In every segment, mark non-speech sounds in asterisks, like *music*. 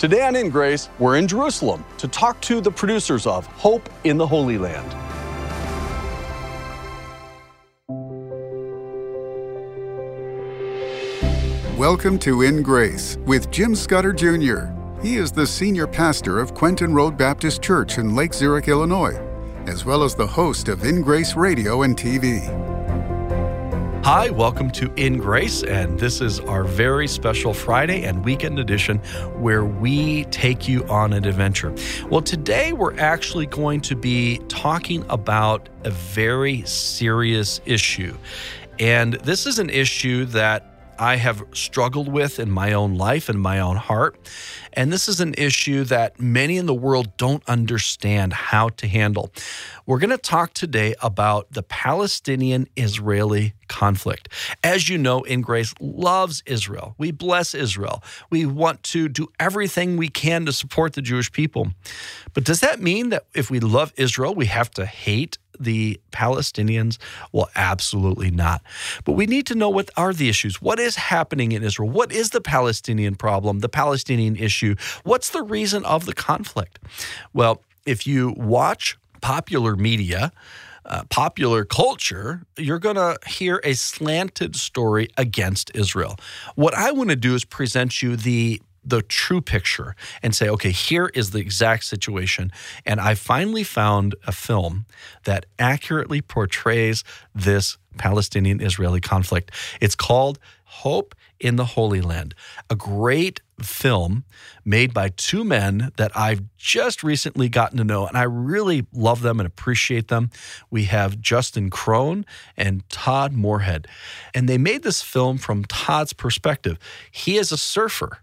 Today on In Grace, we're in Jerusalem to talk to the producers of Hope in the Holy Land. Welcome to In Grace with Jim Scudder Jr. He is the senior pastor of Quentin Road Baptist Church in Lake Zurich, Illinois, as well as the host of In Grace Radio and TV. Hi, welcome to In Grace, and this is our very special Friday and weekend edition where we take you on an adventure. Well, today we're actually going to be talking about a very serious issue. And this is an issue that I have struggled with in my own life and my own heart. And this is an issue that many in the world don't understand how to handle. We're going to talk today about the Palestinian Israeli conflict. As you know, In Grace loves Israel. We bless Israel. We want to do everything we can to support the Jewish people. But does that mean that if we love Israel, we have to hate the Palestinians? Well, absolutely not. But we need to know what are the issues. What is happening in Israel? What is the Palestinian problem, the Palestinian issue? What's the reason of the conflict? Well, if you watch popular media, uh, popular culture, you're going to hear a slanted story against Israel. What I want to do is present you the the true picture and say, okay, here is the exact situation. And I finally found a film that accurately portrays this Palestinian Israeli conflict. It's called Hope in the Holy Land, a great film made by two men that I've just recently gotten to know, and I really love them and appreciate them. We have Justin Kron and Todd Morehead, and they made this film from Todd's perspective. He is a surfer,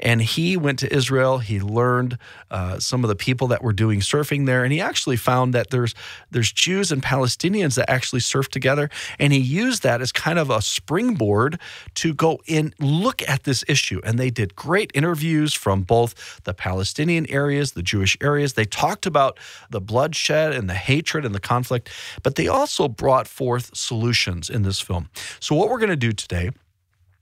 and he went to Israel. He learned uh, some of the people that were doing surfing there, and he actually found that there's there's Jews and Palestinians that actually surf together, and he used that as kind of a springboard to go in look at this issue. And they did great interviews from both the Palestinian areas, the Jewish areas. They talked about the bloodshed and the hatred and the conflict, but they also brought forth solutions in this film. So, what we're going to do today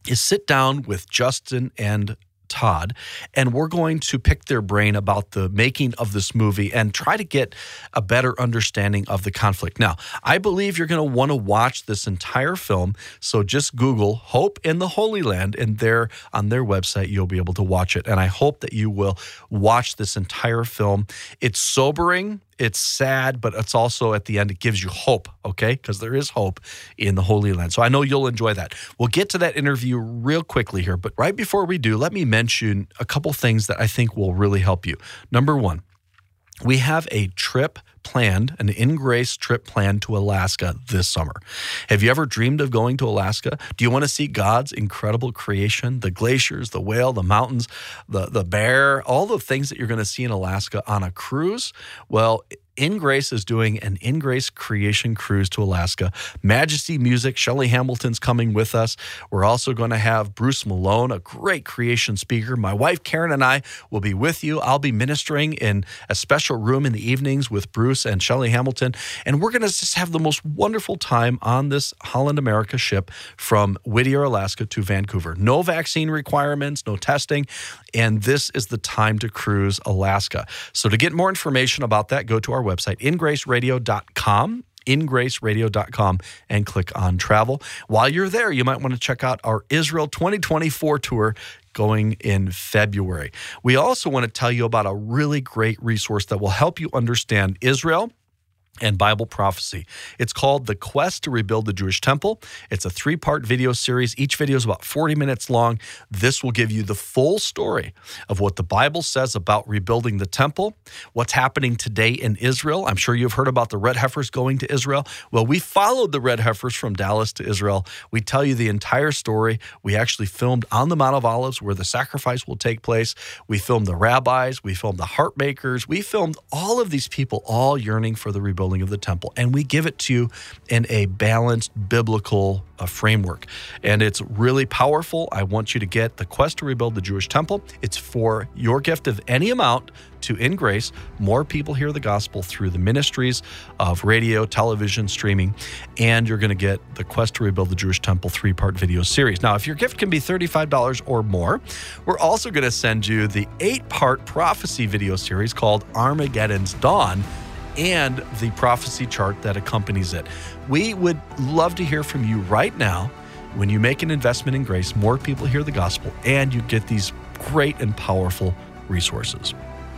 is sit down with Justin and Todd, and we're going to pick their brain about the making of this movie and try to get a better understanding of the conflict. Now, I believe you're going to want to watch this entire film, so just Google Hope in the Holy Land, and there on their website, you'll be able to watch it. And I hope that you will watch this entire film. It's sobering, it's sad, but it's also at the end, it gives you hope, okay? Because there is hope in the Holy Land. So I know you'll enjoy that. We'll get to that interview real quickly here, but right before we do, let me mention a couple things that I think will really help you. Number one, we have a trip planned, an in grace trip planned to Alaska this summer. Have you ever dreamed of going to Alaska? Do you want to see God's incredible creation, the glaciers, the whale, the mountains, the, the bear, all the things that you're going to see in Alaska on a cruise? Well, in Grace is doing an In Grace creation cruise to Alaska. Majesty Music, Shelly Hamilton's coming with us. We're also going to have Bruce Malone, a great creation speaker. My wife Karen and I will be with you. I'll be ministering in a special room in the evenings with Bruce and Shelly Hamilton. And we're going to just have the most wonderful time on this Holland America ship from Whittier, Alaska to Vancouver. No vaccine requirements, no testing. And this is the time to cruise Alaska. So to get more information about that, go to our website, ingraceradio.com ingraceradio.com and click on travel. While you're there, you might want to check out our Israel 2024 tour going in February. We also want to tell you about a really great resource that will help you understand Israel and Bible prophecy. It's called The Quest to Rebuild the Jewish Temple. It's a three part video series. Each video is about 40 minutes long. This will give you the full story of what the Bible says about rebuilding the temple, what's happening today in Israel. I'm sure you've heard about the red heifers going to Israel. Well, we followed the red heifers from Dallas to Israel. We tell you the entire story. We actually filmed on the Mount of Olives where the sacrifice will take place. We filmed the rabbis, we filmed the heart makers, we filmed all of these people all yearning for the rebuilding rebuilding of the temple. And we give it to you in a balanced biblical uh, framework. And it's really powerful. I want you to get the quest to rebuild the Jewish temple. It's for your gift of any amount to In Grace. More people hear the gospel through the ministries of radio, television, streaming, and you're going to get the Quest to Rebuild the Jewish Temple three part video series. Now, if your gift can be $35 or more, we're also going to send you the eight part prophecy video series called Armageddon's Dawn and the prophecy chart that accompanies it. We would love to hear from you right now. When you make an investment in grace, more people hear the gospel and you get these great and powerful resources.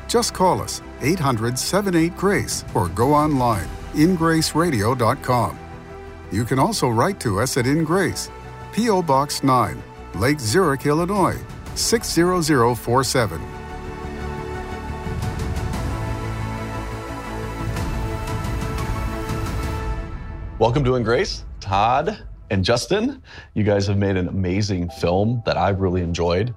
Just call us 800 78 Grace or go online ingraceradio.com. You can also write to us at In Grace, P.O. Box 9, Lake Zurich, Illinois 60047. Welcome to In Grace, Todd and Justin. You guys have made an amazing film that I've really enjoyed.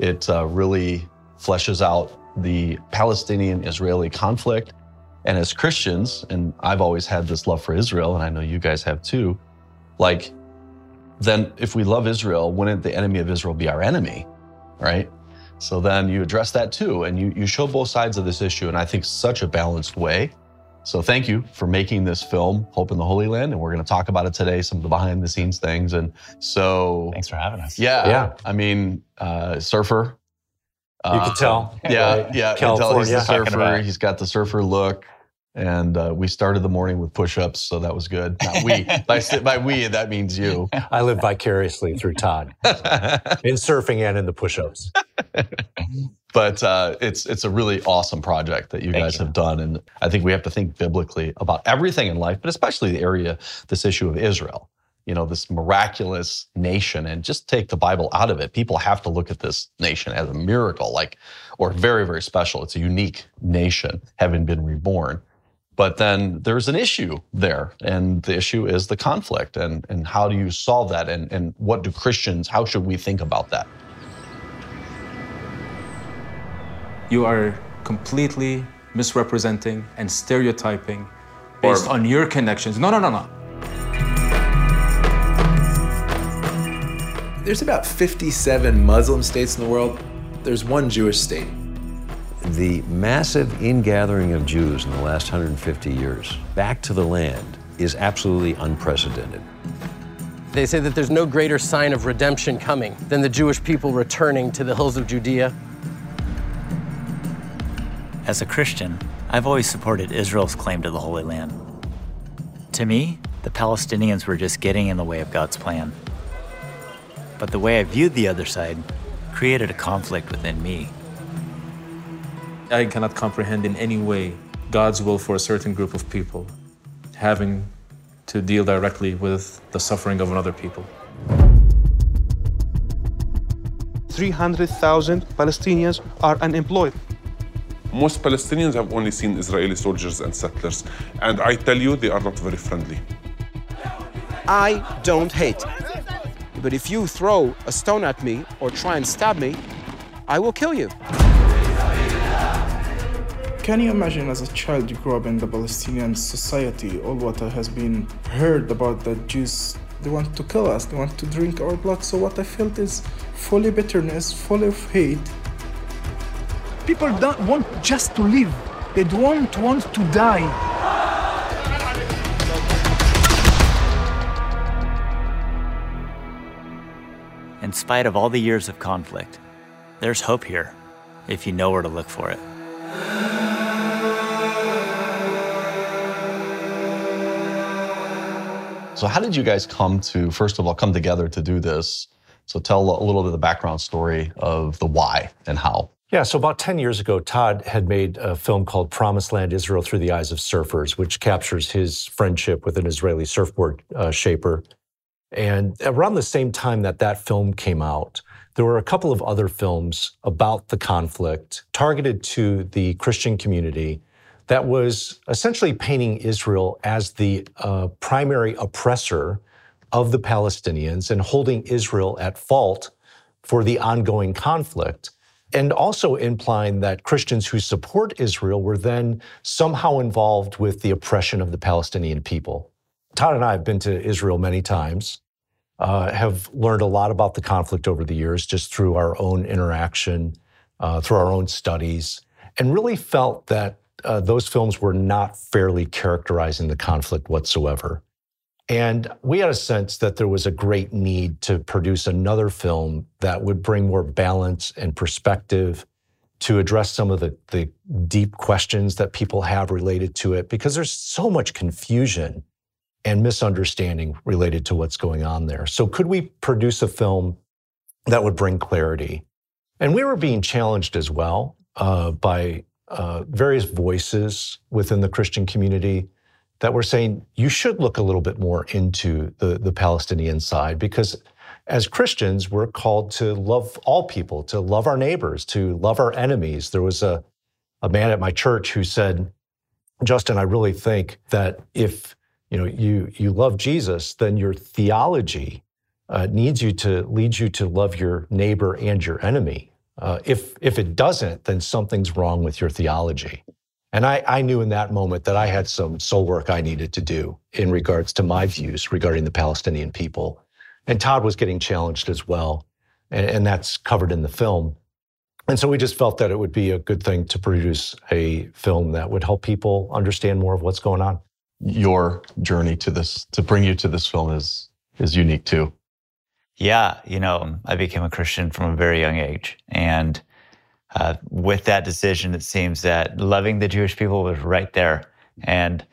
It uh, really fleshes out the Palestinian Israeli conflict. And as Christians, and I've always had this love for Israel, and I know you guys have too, like, then if we love Israel, wouldn't the enemy of Israel be our enemy? Right? So then you address that too, and you, you show both sides of this issue, and I think such a balanced way. So thank you for making this film, Hope in the Holy Land, and we're going to talk about it today, some of the behind the scenes things. And so, thanks for having us. Yeah, Yeah. I mean, uh, surfer. You can tell. Yeah, *laughs* Right. yeah. you can tell he's California. the surfer. He's got the surfer look. And uh, we started the morning with push-ups, so that was good. Not we. *laughs* by, by we, that means you. I live vicariously through Todd *laughs* in surfing and in the push-ups. but uh, it's it's a really awesome project that you Thank guys you. have done, and I think we have to think biblically about everything in life, but especially the area, this issue of Israel. You know, this miraculous nation, and just take the Bible out of it. People have to look at this nation as a miracle, like or very very special. It's a unique nation, having been reborn. But then there's an issue there, and the issue is the conflict, and and how do you solve that, and and what do Christians? How should we think about that? You are completely misrepresenting and stereotyping based on your connections. No, no, no, no. There's about 57 Muslim states in the world. There's one Jewish state. The massive ingathering of Jews in the last 150 years back to the land is absolutely unprecedented. They say that there's no greater sign of redemption coming than the Jewish people returning to the hills of Judea. As a Christian, I've always supported Israel's claim to the Holy Land. To me, the Palestinians were just getting in the way of God's plan. But the way I viewed the other side created a conflict within me. I cannot comprehend in any way God's will for a certain group of people having to deal directly with the suffering of another people. 300,000 Palestinians are unemployed. Most Palestinians have only seen Israeli soldiers and settlers, and I tell you, they are not very friendly. I don't hate. But if you throw a stone at me or try and stab me, I will kill you. Can you imagine as a child you grew up in the Palestinian society, all what has been heard about the Jews, they want to kill us, they want to drink our blood. So what I felt is fully bitterness, full of hate. People don't want just to live. They don't want to die. In spite of all the years of conflict, there's hope here if you know where to look for it. So, how did you guys come to, first of all, come together to do this? So, tell a little bit of the background story of the why and how. Yeah, so about 10 years ago, Todd had made a film called Promised Land Israel Through the Eyes of Surfers, which captures his friendship with an Israeli surfboard uh, shaper. And around the same time that that film came out, there were a couple of other films about the conflict targeted to the Christian community that was essentially painting Israel as the uh, primary oppressor of the Palestinians and holding Israel at fault for the ongoing conflict. and also implying that Christians who support Israel were then somehow involved with the oppression of the Palestinian people. Todd and I have been to Israel many times, uh, have learned a lot about the conflict over the years just through our own interaction, uh, through our own studies, and really felt that uh, those films were not fairly characterizing the conflict whatsoever. And we had a sense that there was a great need to produce another film that would bring more balance and perspective to address some of the, the deep questions that people have related to it, because there's so much confusion and misunderstanding related to what's going on there. So, could we produce a film that would bring clarity? And we were being challenged as well uh, by uh, various voices within the Christian community that were saying you should look a little bit more into the, the Palestinian side because as Christians, we're called to love all people, to love our neighbors, to love our enemies. There was a, a man at my church who said, Justin, I really think that if you know you you love Jesus, then your theology uh, needs you to lead you to love your neighbor and your enemy. Uh, if if it doesn't, then something's wrong with your theology. And I, I, knew in that moment that I had some soul work I needed to do in regards to my views regarding the Palestinian people. And Todd was getting challenged as well. And, and that's covered in the film. And so we just felt that it would be a good thing to produce a film that would help people understand more of what's going on. Your journey to this, to bring you to this film is, is unique too. Yeah. You know, I became a Christian from a very young age. And uh, with that decision, it seems that loving the Jewish people was right there. And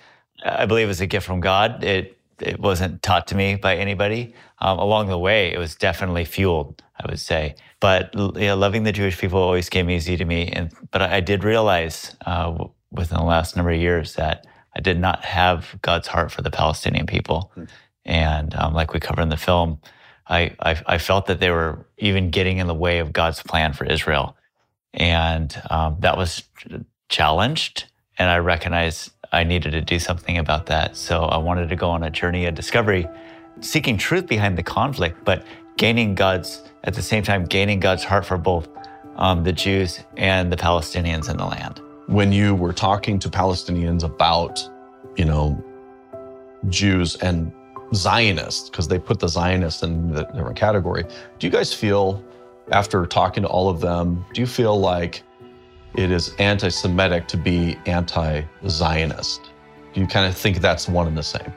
I believe it was a gift from God. It, it wasn't taught to me by anybody. Um, along the way, it was definitely fueled, I would say. But you know, loving the Jewish people always came easy to me. And, but I, I did realize uh, within the last number of years that I did not have God's heart for the Palestinian people. Mm. And um, like we cover in the film, I, I, I, felt that they were even getting in the way of God's plan for Israel and um, that was challenged. And I recognized I needed to do something about that. So I wanted to go on a journey of discovery, seeking truth behind the conflict, but gaining God's, at the same time, gaining God's heart for both um, the Jews and the Palestinians in the land. When you were talking to Palestinians about, you know, Jews and Zionists, because they put the Zionists in the different category, do you guys feel after talking to all of them, do you feel like it is anti Semitic to be anti Zionist? Do you kind of think that's one and the same?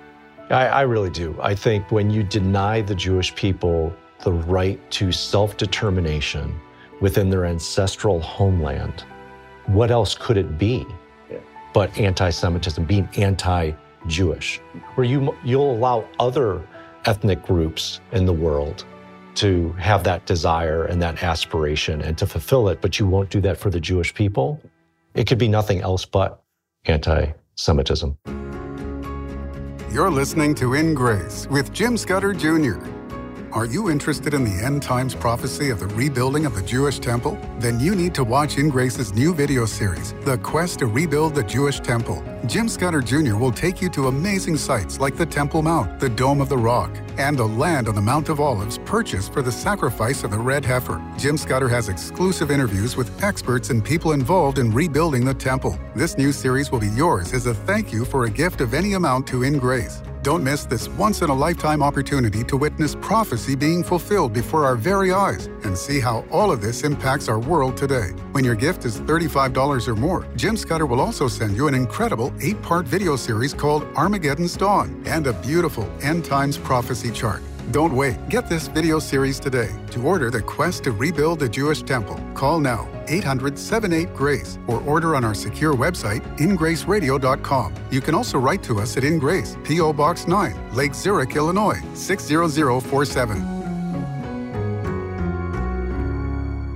I, I, really do. I think when you deny the Jewish people the right to self determination within their ancestral homeland, what else could it be yeah. but anti Semitism, being anti Jewish? Where you, you'll allow other ethnic groups in the world to have that desire and that aspiration and to fulfill it, but you won't do that for the Jewish people, it could be nothing else but anti Semitism. You're listening to In Grace with Jim Scudder Jr. Are you interested in the end times prophecy of the rebuilding of the Jewish temple? Then you need to watch In Grace's new video series, The Quest to Rebuild the Jewish Temple. Jim Scudder Jr. will take you to amazing sites like the Temple Mount, the Dome of the Rock, and the land on the Mount of Olives purchased for the sacrifice of the red heifer. Jim Scudder has exclusive interviews with experts and people involved in rebuilding the temple. This new series will be yours as a thank you for a gift of any amount to In Grace. Don't miss this once in a lifetime opportunity to witness prophecy being fulfilled before our very eyes and see how all of this impacts our world today. When your gift is $35 or more, Jim Scudder will also send you an incredible eight part video series called Armageddon's Dawn and a beautiful end times prophecy chart. Don't wait. Get this video series today. To order The Quest to Rebuild the Jewish Temple, call now 800 78 Grace or order on our secure website, ingraceradio.com. You can also write to us at InGrace, P.O. Box 9, Lake Zurich, Illinois 60047.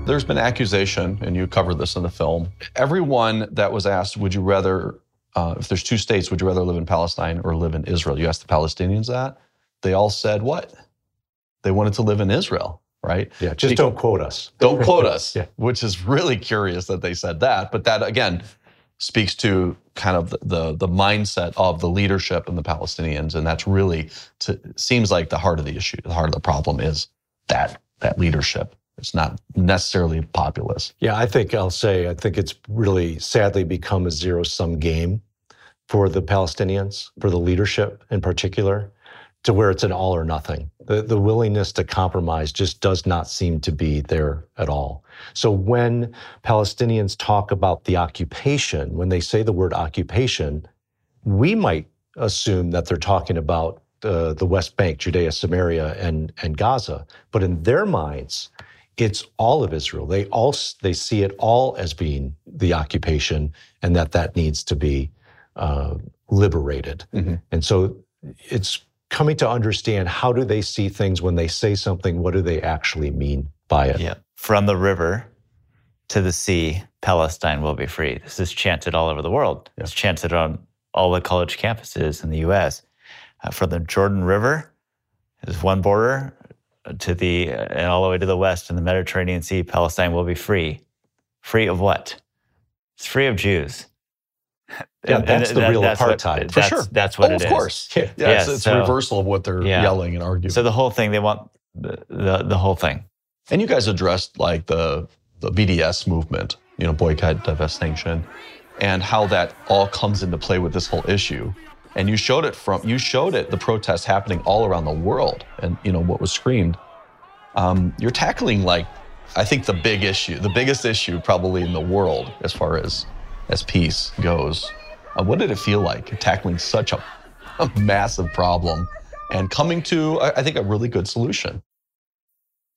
There's been accusation, and you covered this in the film. Everyone that was asked, would you rather, uh, if there's two states, would you rather live in Palestine or live in Israel? You asked the Palestinians that. They all said what? They wanted to live in Israel right? Yeah, just don't quote us. Don't quote us, *laughs* yeah. which is really curious that they said that. But that again speaks to kind of the, the, the mindset of the leadership and the Palestinians, and that's really to, seems like the heart of the issue. The heart of the problem is that that leadership It's not necessarily populist. Yeah, I think I'll say I think it's really sadly become a zero sum game for the Palestinians, for the leadership in particular, to where it's an all or nothing. The, the willingness to compromise just does not seem to be there at all. So when Palestinians talk about the occupation, when they say the word occupation, we might assume that they're talking about uh, the West Bank, Judea, Samaria, and, and Gaza. But in their minds, it's all of Israel. They all they see it all as being the occupation, and that that needs to be uh, liberated. Mm-hmm. And so it's coming to understand how do they see things when they say something. What do they actually mean by it? Yeah, from the river to the sea, Palestine will be free. This is chanted all over the world. It's chanted on all the college campuses in the U.S. Uh, from the Jordan River is one border to the and all the way to the west in the Mediterranean Sea. Palestine will be free. Free of what? It's free of Jews. Yeah, And- that's and the real that's what- apartheid. For that's- sure. That's what Oh, it of is. course. Yeah, it's, it's a reversal of what they're yeah. yelling and arguing. So the whole thing, they want the, the, the whole thing. And you guys addressed like the the BDS movement, you know, boycott, divest, sanction, and how that all comes into play with this whole issue. And you showed it from you showed it the protests happening all around the world, and you know what was screamed. Um, you're tackling like I think the big issue, the biggest issue probably in the world as far as as peace goes. Uh, what did it feel like tackling such a, *laughs* a massive problem and coming to I, think a really good solution?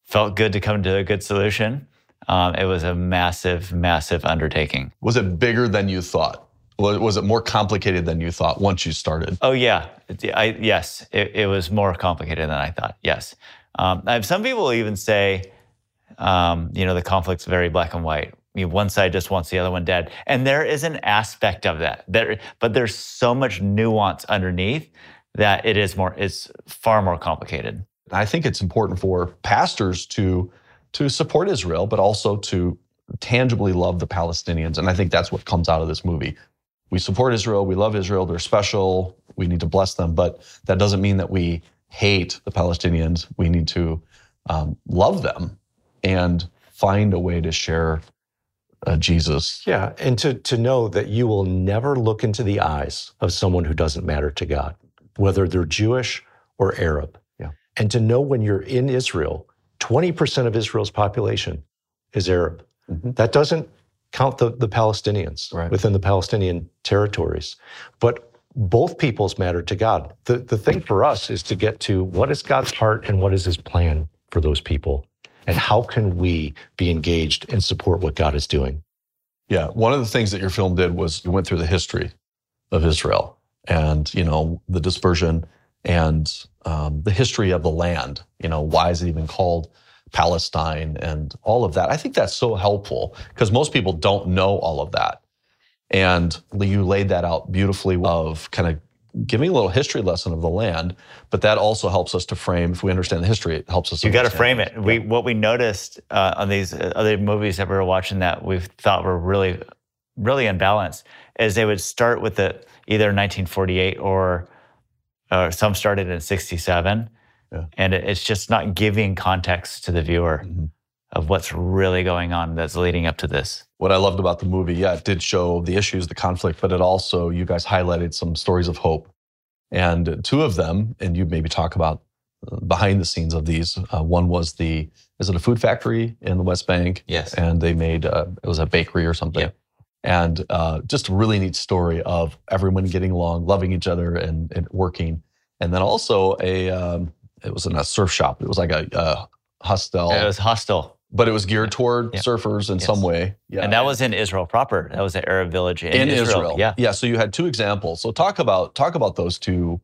Felt good to come to a good solution. Um, it was a massive, massive undertaking. Was it bigger than you thought? Was, it more complicated than you thought once you started? Oh yeah, I, yes, it, it was more complicated than I thought. Yes, um, I have some people even say, um, you know, the conflict's very black and white. You know, one side just wants the other one dead, and there is an aspect of that. There, but there's so much nuance underneath that it is more. It's far more complicated. I think it's important for pastors to to support Israel, but also to tangibly love the Palestinians. And I think that's what comes out of this movie. We support Israel, we love Israel, they're special, we need to bless them, but that doesn't mean that we hate the Palestinians. We need to um, love them and find a way to share uh, Jesus. Yeah, and to, to know that you will never look into the eyes of someone who doesn't matter to God, whether they're Jewish or Arab. Yeah. And to know when you're in Israel, 20% of Israel's population is Arab. That doesn't count the, the Palestinians within the Palestinian territories. But both peoples matter to God. The, the thing for us is to get to what is God's heart and what is his plan for those people? And how can we be engaged and support what God is doing? Yeah, one of the things that your film did was you went through the history of Israel and you know the dispersion and um, the history of the land. You know, why is it even called Palestine and all of that? I think that's so helpful because most people don't know all of that, and you laid that out beautifully of kind of giving a little history lesson of the land. But that also helps us to frame. If we understand the history, it helps us. You got to frame it. We what we noticed uh, on these uh, other movies that we were watching that we thought were really, really unbalanced is they would start with the either 1948 or uh, some started in 67, and it, it's just not giving context to the viewer of what's really going on that's leading up to this. What I loved about the movie, yeah, it did show the issues, the conflict, but it also, you guys highlighted some stories of hope. And two of them, and you maybe talk about uh, behind the scenes of these. Uh, one was the, is it a food factory in the West Bank? Yes. And they made, uh, it was a bakery or something. And uh, just a really neat story of everyone getting along, loving each other, and, and working. And then also a, um, it was in a surf shop. It was like a, a hostel. It was hostile. But it was geared toward surfers in some way. Yeah. And that was in Israel proper. That was the Arab village in, in Israel. Yeah. yeah. So you had two examples. So talk about talk about those two.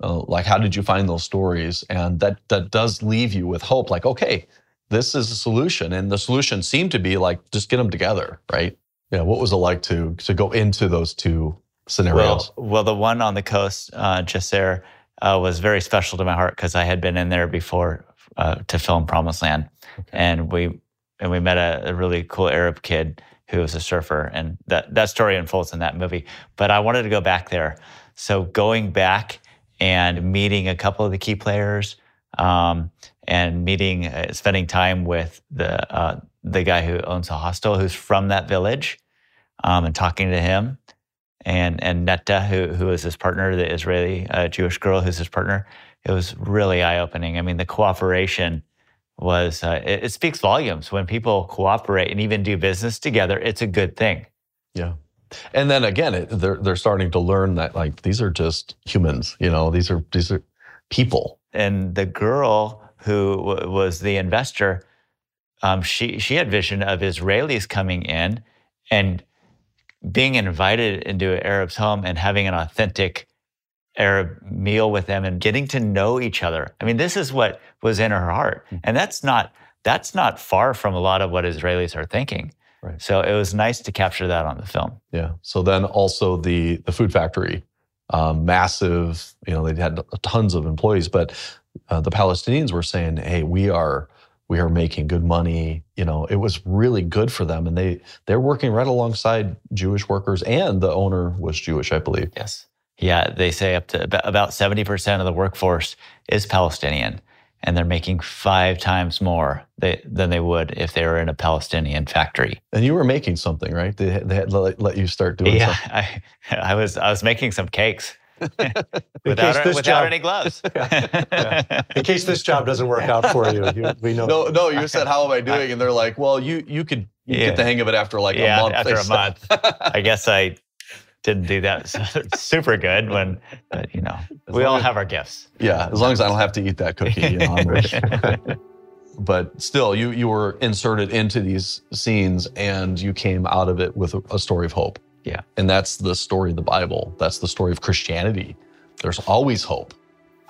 Uh, like, how did you find those stories? And that that does leave you with hope. Like, okay, this is a solution, and the solution seemed to be like just get them together, right? Yeah. What was it like to to go into those two scenarios? Well, well, the one on the coast, uh, Jasser, uh, was very special to my heart because I had been in there before uh, to film Promised Land, and we and we met a, a really cool Arab kid who was a surfer, and that that story unfolds in that movie. But I wanted to go back there, so going back and meeting a couple of the key players. Um, and meeting, uh, spending time with the uh, the guy who owns a hostel, who's from that village, um, and talking to him, and and Netta, who who is his partner, the Israeli uh, Jewish girl who's his partner. It was really eye opening. I mean, the cooperation was uh, it, it speaks volumes when people cooperate and even do business together. It's a good thing. Yeah. And then again, it, they're they're starting to learn that like these are just humans, you know, these are these are people. And the girl who w- was the investor, um, she she had vision of Israelis coming in and being invited into an Arab's home and having an authentic Arab meal with them and getting to know each other. I mean, this is what was in her heart, and that's not that's not far from a lot of what Israelis are thinking. Right. So it was nice to capture that on the film. Yeah. So then also the the food factory, um, massive. You know, they had tons of employees, but uh, the Palestinians were saying, "Hey, we are we are making good money." You know, it was really good for them, and they they're working right alongside Jewish workers, and the owner was Jewish, I believe. Yes. Yeah, they say up to about- about 70% of the workforce is Palestinian, and they're making five times more they, than they would if they were in a Palestinian factory. And you were making something, right? They they had let, let you start doing yeah, something. I, I was I was making some cakes *laughs* without, this without job- any gloves. *laughs* In case this job doesn't work out for you, you we know. No, no, you said, "How am I doing?" And they're like, "Well, you you could you Yeah. get the hang of it after like yeah, a month." after a month. I guess I didn't do that *laughs* super good when, but you know, we all have our gifts. Yeah, as long as I don't have to eat that cookie, you know, I'm okay. *laughs* but still, you you were inserted into these scenes, and you came out of it with a, a story of hope. Yeah. and that's the story of the Bible. That's the story of Christianity. There's always hope.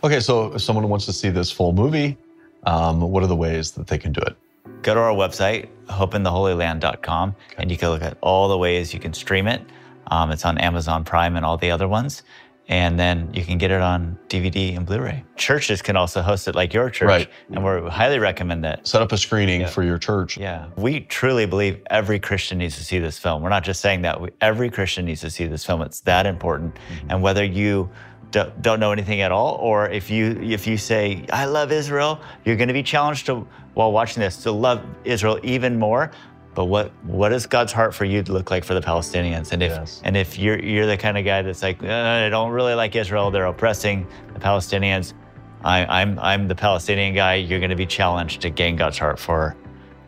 Okay, so if someone wants to see this full movie, um, what are the ways that they can do it? go to our website, hopeintheholyland.com, and you can look at all the ways you can stream it. Um, it's on Amazon Prime and all the other ones. And then you can get it on DVD and Blu ray. Churches can also host it like your church. Right. And we highly recommend that. Set up a screening for your church. Yeah. We truly believe every Christian needs to see this film. We're not just saying that. We, every Christian needs to see this film. It's that important. And whether you don't, don't know anything at all, or if you if you say I love Israel, you're going to be challenged to while watching this to love Israel even more. But what what is God's heart for you look like for the Palestinians? And if Yes. and if you're you're the kind of guy that's like uh, I don't really like Israel, they're oppressing the Palestinians. I, I'm I'm the Palestinian guy. You're going to be challenged to gain God's heart for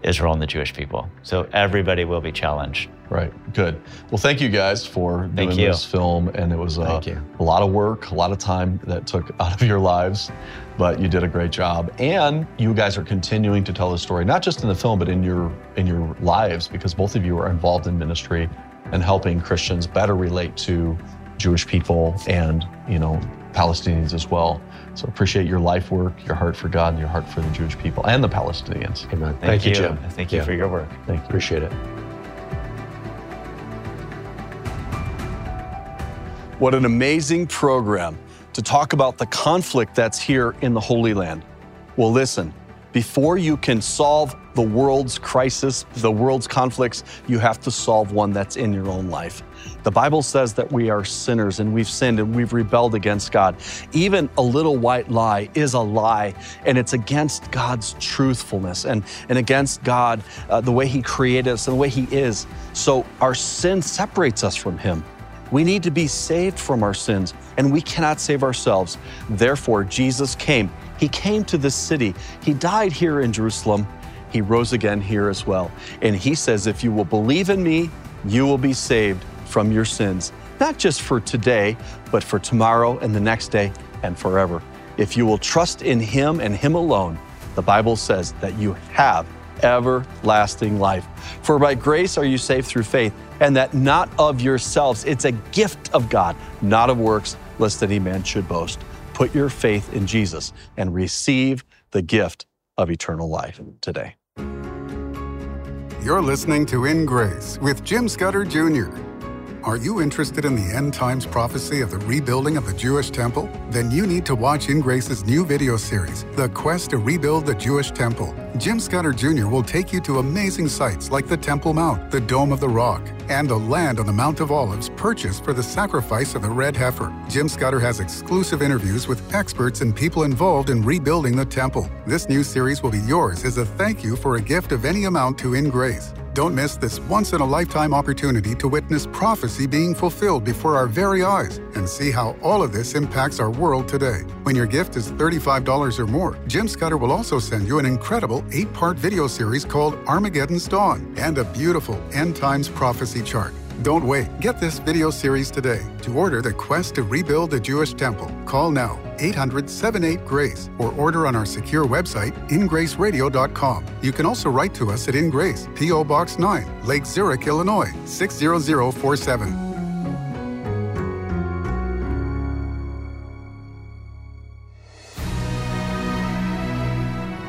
Israel and the Jewish people. So everybody will be challenged. Right. Good. Well, thank you guys for Thank doing you. this film, and it was uh, a lot of work, a lot of time that took *laughs* out of your lives, but you did a great job. And you guys are continuing to tell the story, not just in the film, but in your in your lives, because both of you are involved in ministry and helping Christians better relate to Jewish people and you know Palestinians as well. So appreciate your life work, your heart for God, and your heart for the Jewish people and the Palestinians. Amen. Thank, you, Jim. Thank you Yeah. for your work. Thank you. Appreciate it. What an amazing program to talk about the conflict that's here in the Holy Land. Well, listen, before you can solve the world's crisis, the world's conflicts, you have to solve one that's in your own life. The Bible says that we are sinners and we've sinned and we've rebelled against God. Even a little white lie is a lie, and it's against God's truthfulness and, and against God, uh, the way He created us and the way He is. So our sin separates us from Him. We need to be saved from our sins, and we cannot save ourselves. Therefore, Jesus came. He came to this city. He died here in Jerusalem. He rose again here as well. And He says, if you will believe in me, you will be saved from your sins, not just for today, but for tomorrow and the next day and forever. If you will trust in Him and Him alone, the Bible says that you have everlasting life. For by grace are you saved through faith, and that not of yourselves. It's a gift of God, not of works, lest any man should boast. Put your faith in Jesus and receive the gift of eternal life today. You're listening to In Grace with Jim Scudder Jr. Are you interested in the end times prophecy of the rebuilding of the Jewish temple? Then you need to watch In Grace's new video series, The Quest to Rebuild the Jewish Temple. Jim Scudder Jr. will take you to amazing sites like the Temple Mount, the Dome of the Rock, and the land on the Mount of Olives purchased for the sacrifice of the red heifer. Jim Scudder has exclusive interviews with experts and people involved in rebuilding the temple. This new series will be yours as a thank you for a gift of any amount to In Grace. Don't miss this once in a lifetime opportunity to witness prophecy being fulfilled before our very eyes and see how all of this impacts our world today. When your gift is $35 or more, Jim Scudder will also send you an incredible eight part video series called Armageddon's Dawn and a beautiful end times prophecy chart. Don't wait. Get this video series today. To order the quest to rebuild the Jewish temple, call now 800 78 Grace or order on our secure website, ingraceradio.com. You can also write to us at In Grace, P.O. Box 9, Lake Zurich, Illinois 60047.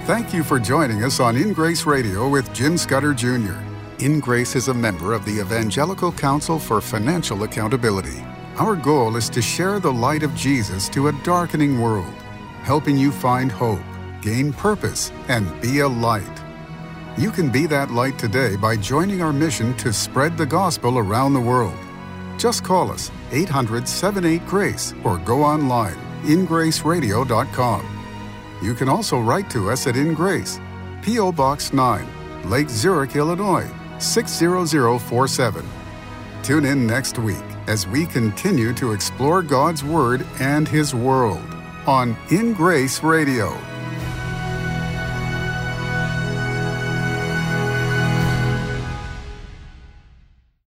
Thank you for joining us on In Grace Radio with Jim Scudder Jr. In Grace is a member of the Evangelical Council for Financial Accountability. Our goal is to share the light of Jesus to a darkening world, helping you find hope, gain purpose, and be a light. You can be that light today by joining our mission to spread the gospel around the world. Just call us 800 78 Grace or go online ingraceradio.com. You can also write to us at In Grace, P.O. Box 9, Lake Zurich, Illinois 60047. Tune in next week as we continue to explore God's Word and His world on In Grace Radio.